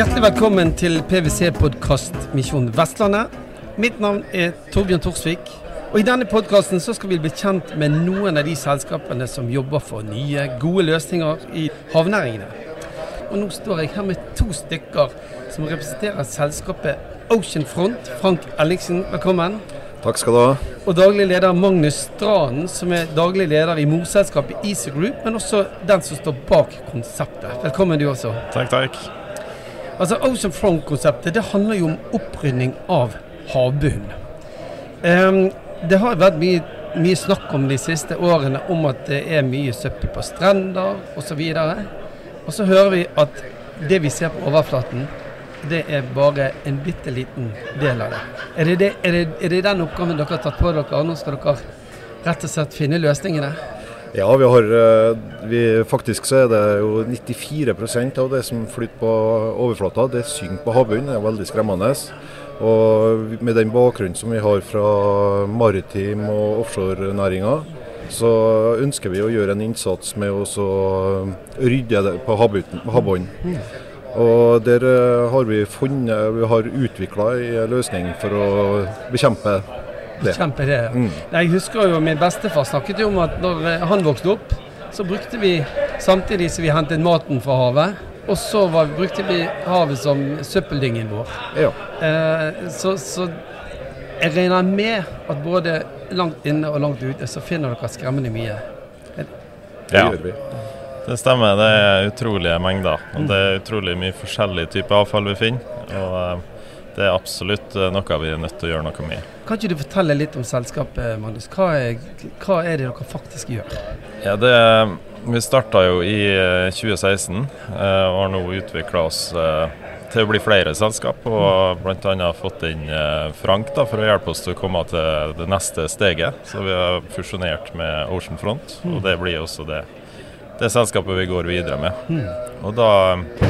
Hjertelig velkommen til PwC-podkast Misjon Vestlandet. Mitt navn er Torbjørn Torsvik. Og I denne podkasten skal vi bli kjent med noen av de selskapene som jobber for nye, gode løsninger i havnæringene. Og Nå står jeg her med to stykker som representerer selskapet Ocean Front. Frank Ellingsen, velkommen. Takk skal du ha. Og daglig leder Magnus Stranden, som er daglig leder i morselskapet Easy Group, men også den som står bak konseptet. Velkommen du også. Takk, takk. Altså Ocean Front-konseptet det handler jo om opprydning av havbunnen. Um, det har vært mye, mye, snakk om de siste årene om at det er mye søppel på strender osv. Og, og så hører vi at det vi ser på overflaten, det er bare en bitte liten del av det. Er det, det, er det, er det den oppgaven dere har tatt på dere? Nå skal dere rett og slett finne løsningene? Ja, vi har eh, vi, Faktisk så er det jo 94% av det som flyter på overflata, det synker på havbunnen. Det er veldig skremmende. Og med den bakgrunnen som vi har fra maritim- og offshorenæringa, så ønsker vi å gjøre en innsats med å rydde det på havbunnen. Og der eh, har vi funnet, vi har utvikla en løsning for å bekjempe det. Kjempe det. Mm. Jeg husker jo min bestefar snakket jo om at når eh, han vokste opp, så brukte vi samtidig som vi hentet maten fra havet, og så var, brukte vi havet som søppeldyngen vår. Ja. Eh, så, så, jeg regner med at både langt inne og langt ute så finner dere skremmende mye. Det ja. gjør vi. Det stemmer, det er utrolige mengder. Og det er utrolig mye forskjellig type avfall vi finner. Og eh, det er absolutt eh, noe vi er nødt til å gjøre noe med. Kan ikke du fortelle litt om selskapet, Magnus? Hva er, hva er det dere faktisk gjør? Ja, det, Vi starta jo i 2016 eh, og har nå utvikla oss til å bli flere selskap. Og bl.a. fått inn Frank da, for å hjelpe oss til å komme til det neste steget. Så vi har fusjonert med Ocean Front, og det blir også det det selskapet vi går videre med. Mm. Og da eh,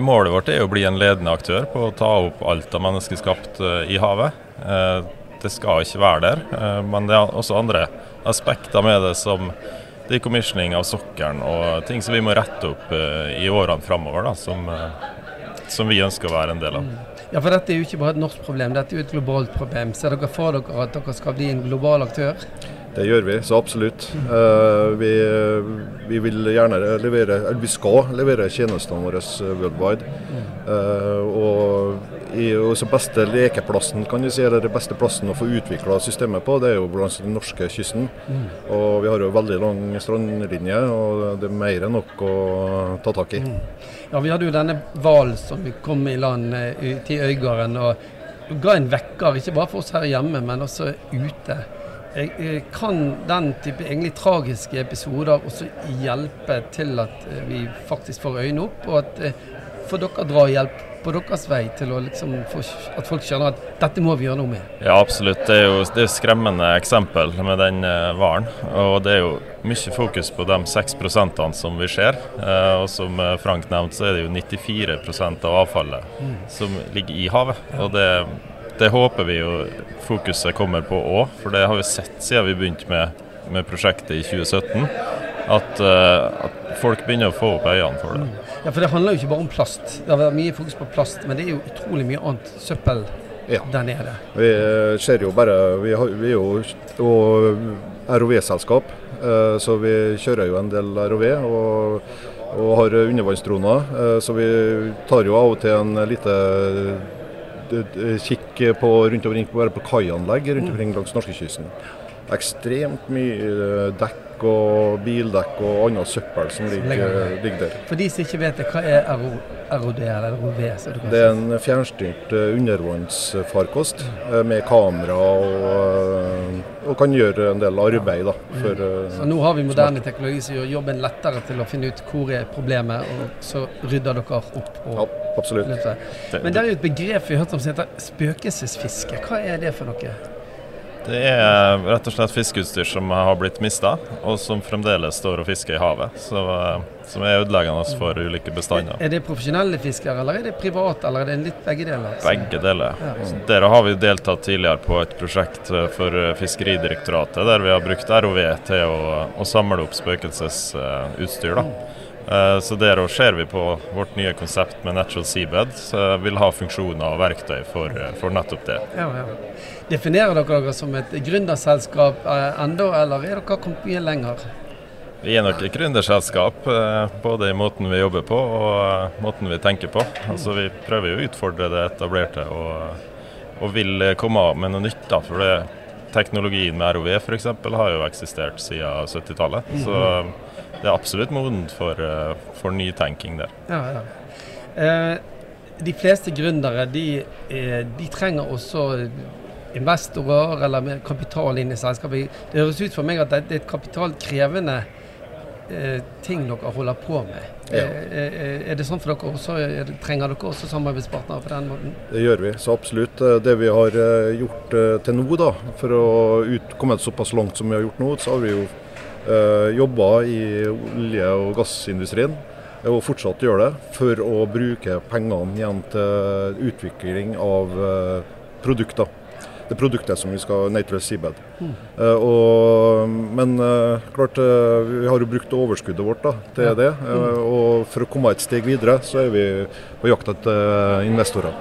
Målet vårt er å bli en ledende aktør på å ta opp alt av menneskeskapt uh, i havet. Uh, det skal ikke være der, uh, men det er også andre aspekter med det som decommissioning av sokkelen og ting som vi må rette opp i årene framover, som, som, vi ønsker å være en del av. Ja, for Dette er jo ikke bare et norsk problem, dette er jo et globalt problem. Ser dere for dere at dere skal bli en global aktør? Det gjør vi, så absolutt. Uh, vi, vi, vil gjerne levere, eller vi skal levere tjenestene våre worldwide. Uh, og i også beste lekeplassen, kan vi si, eller den beste plassen å få utvikla systemet på, det er jo langs den norske kysten. Og vi har jo veldig lang strandlinje, og det er mer enn nok å ta tak i. Mm. Ja, Vi hadde jo denne hvalen som kom i land ute i Øygarden. og ga en vekker, ikke bare for oss her hjemme, men også ute. Kan den type egentlig tragiske episoder også hjelpe til at eh, vi faktisk får øynene opp, og at får dere dra hjelp på deres vei til liksom få, at folk skjønner at dette må vi gjøre noe med? Ja, absolutt. Det er jo det er skremmende eksempel med den uh, varen. Og det er jo mye fokus på de 6 som vi ser. Og som Frank nevnte, så er det jo 94 av avfallet mm. som ligger i havet. Og det det håper vi jo fokuset kommer på òg, for det har vi sett siden vi begynte med, med prosjektet i 2017. At, uh, at, folk begynner å få opp øynene for det. Ja, For det handler jo ikke bare om plast. Det har vært mye fokus på plast, men det er jo utrolig mye annet søppel ja. der nede. Vi eh, ser jo bare Vi, har, vi er jo ROV-selskap, uh, så vi kjører jo en del ROV. og og har undervannsdroner, så vi tar jo av og til en lite kikk på rundt omkring bare på kaianlegg rundt omkring langs norskekysten. Ekstremt mye eh, dekk og bildekk og annet søppel som ligger, ligger, der. For de som ikke vet det, hva er ROD eller ROV? Det er en fjernstyrt eh, undervannsfarkost eh, med kamera og, og, kan gjøre en del arbeid. Da, mm. for, så nå har vi moderne teknologi som gjør jobben lettere til å finne ut hvor er problemet, og så rydder dere opp. ja, absolutt. Men det er jo et begrep vi har hørt om som heter spøkelsesfiske. Hva er det for noe? Det er rett og slett fiskeutstyr som har blitt mista, og som fremdeles står og fisker i havet. Så, som er ødeleggende for ulike bestander. Er det profesjonelle fiskere, eller er det private, eller er det litt begge deler? Begge deler. Ja. Der har vi deltatt tidligere på et prosjekt eh, for eh, Fiskeridirektoratet, der vi har brukt ROV til å, å samle opp spøkelsesutstyr. da. Eh, så der ser vi på vårt nye konsept med Natural Seabed. Så vil ha funksjoner og verktøy for, eh, for nettopp det. Ja, ja. Definerer dere dere som et gründerselskap ennå, enda, eller er dere kommet mye lenger? Vi er nok et gründerselskap, eh, både i måten vi jobber på og eh, måten vi tenker på. Altså Vi prøver jo å utfordre det etablerte og, og vil eh, komme av med noe nytt. da, for det Teknologien med ROV f.eks. har jo eksistert siden 70-tallet. Så det er absolutt modent for, eh, for nytenking der. Ja, ja. Eh, de fleste gründere de, eh, de trenger også investorer eller mer kapital inn i selskapet. Det høres ut for meg at det er et kapitalkrevende eh, ting dere holder på med. Ja. Eh, eh, er det sånn for dere også? Er det, trenger dere også samarbeidspartnere på den måten? Det gjør vi, så absolutt. Det vi har gjort til nå, da, for å ut, komme såpass langt som vi har gjort nå, så har vi jo jobba i olje- og gassindustrien. Og fortsatt gjør det, for å bruke pengene igjen til utvikling av eh, produkter. Det produktet som vi skal Natural Seabed. Eh, og, men uh, klart, uh, vi har jo brukt overskuddet vårt da, til det. Mm. og for å komme et steg videre, så er vi på jakt etter investorer.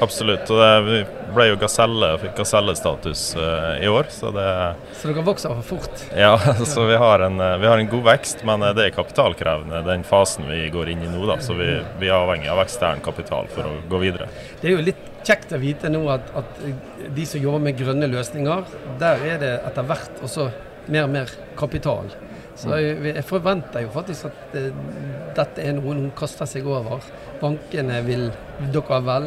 Absolutt. Og det, vi ble jo gaselle, fikk gasellestatus i år, så det Så dere vokser for fort. Ja, så vi har, en, vi har en god vekst, men det er kapitalkrevende den fasen vi går inn i nå. Da. Så vi, vi er avhengig av ekstern kapital for å gå videre. Det er jo litt kjekt å vite nå at, at de som jobber med grønne løsninger, der er det etter hvert også mer og mer kapital. Så jeg, jeg forventer jo faktisk at det, dette er noe noen kaster seg over. Bankene vil dere vel.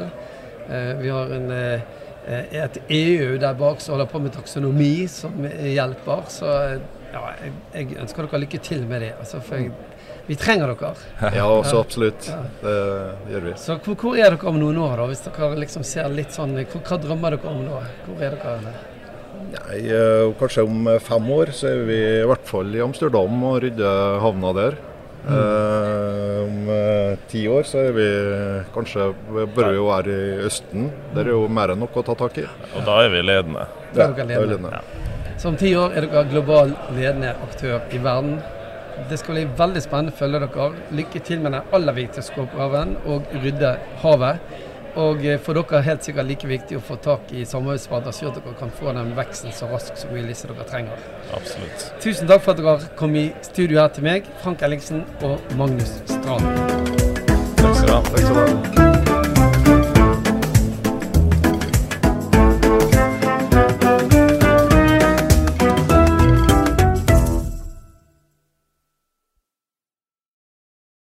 Eh, vi har en, eh, et EU der bak som holder på med taksonomi, som hjelper. Så eh, ja, jeg, jeg ønsker dere lykke til med det. Altså, for jeg, vi trenger dere. Ja, så absolutt. Det gjør vi. Så hvor, hvor er dere om noen år, da? Hvis dere liksom ser litt sånn hvor, Hva drømmer dere om nå? Hvor er dere? Nei, eh, kanskje om fem år så er vi i hvert fall i Amsterdam og rydder havna der. Eh, om eh, ti år så er vi kanskje bør vi jo være i Østen. Der er jo mer enn nok å ta tak i. Og da er vi ledende. Ja, er er ledende. ledende. Så om ti år er dere global ledende aktør i verden. Det skal bli veldig spennende å følge dere. Lykke til med den aller viktigste oppgaven, å rydde havet. Og eh, for dere er helt sikkert like viktig å få tak i samarbeidspartnere, så dere kan få den veksten så raskt som mulig som dere trenger. Absolutt. Tusen takk for at dere kom i studio her til meg, Frank Ellingsen og Magnus Strand. Takk skal du ha. Takk skal du ha.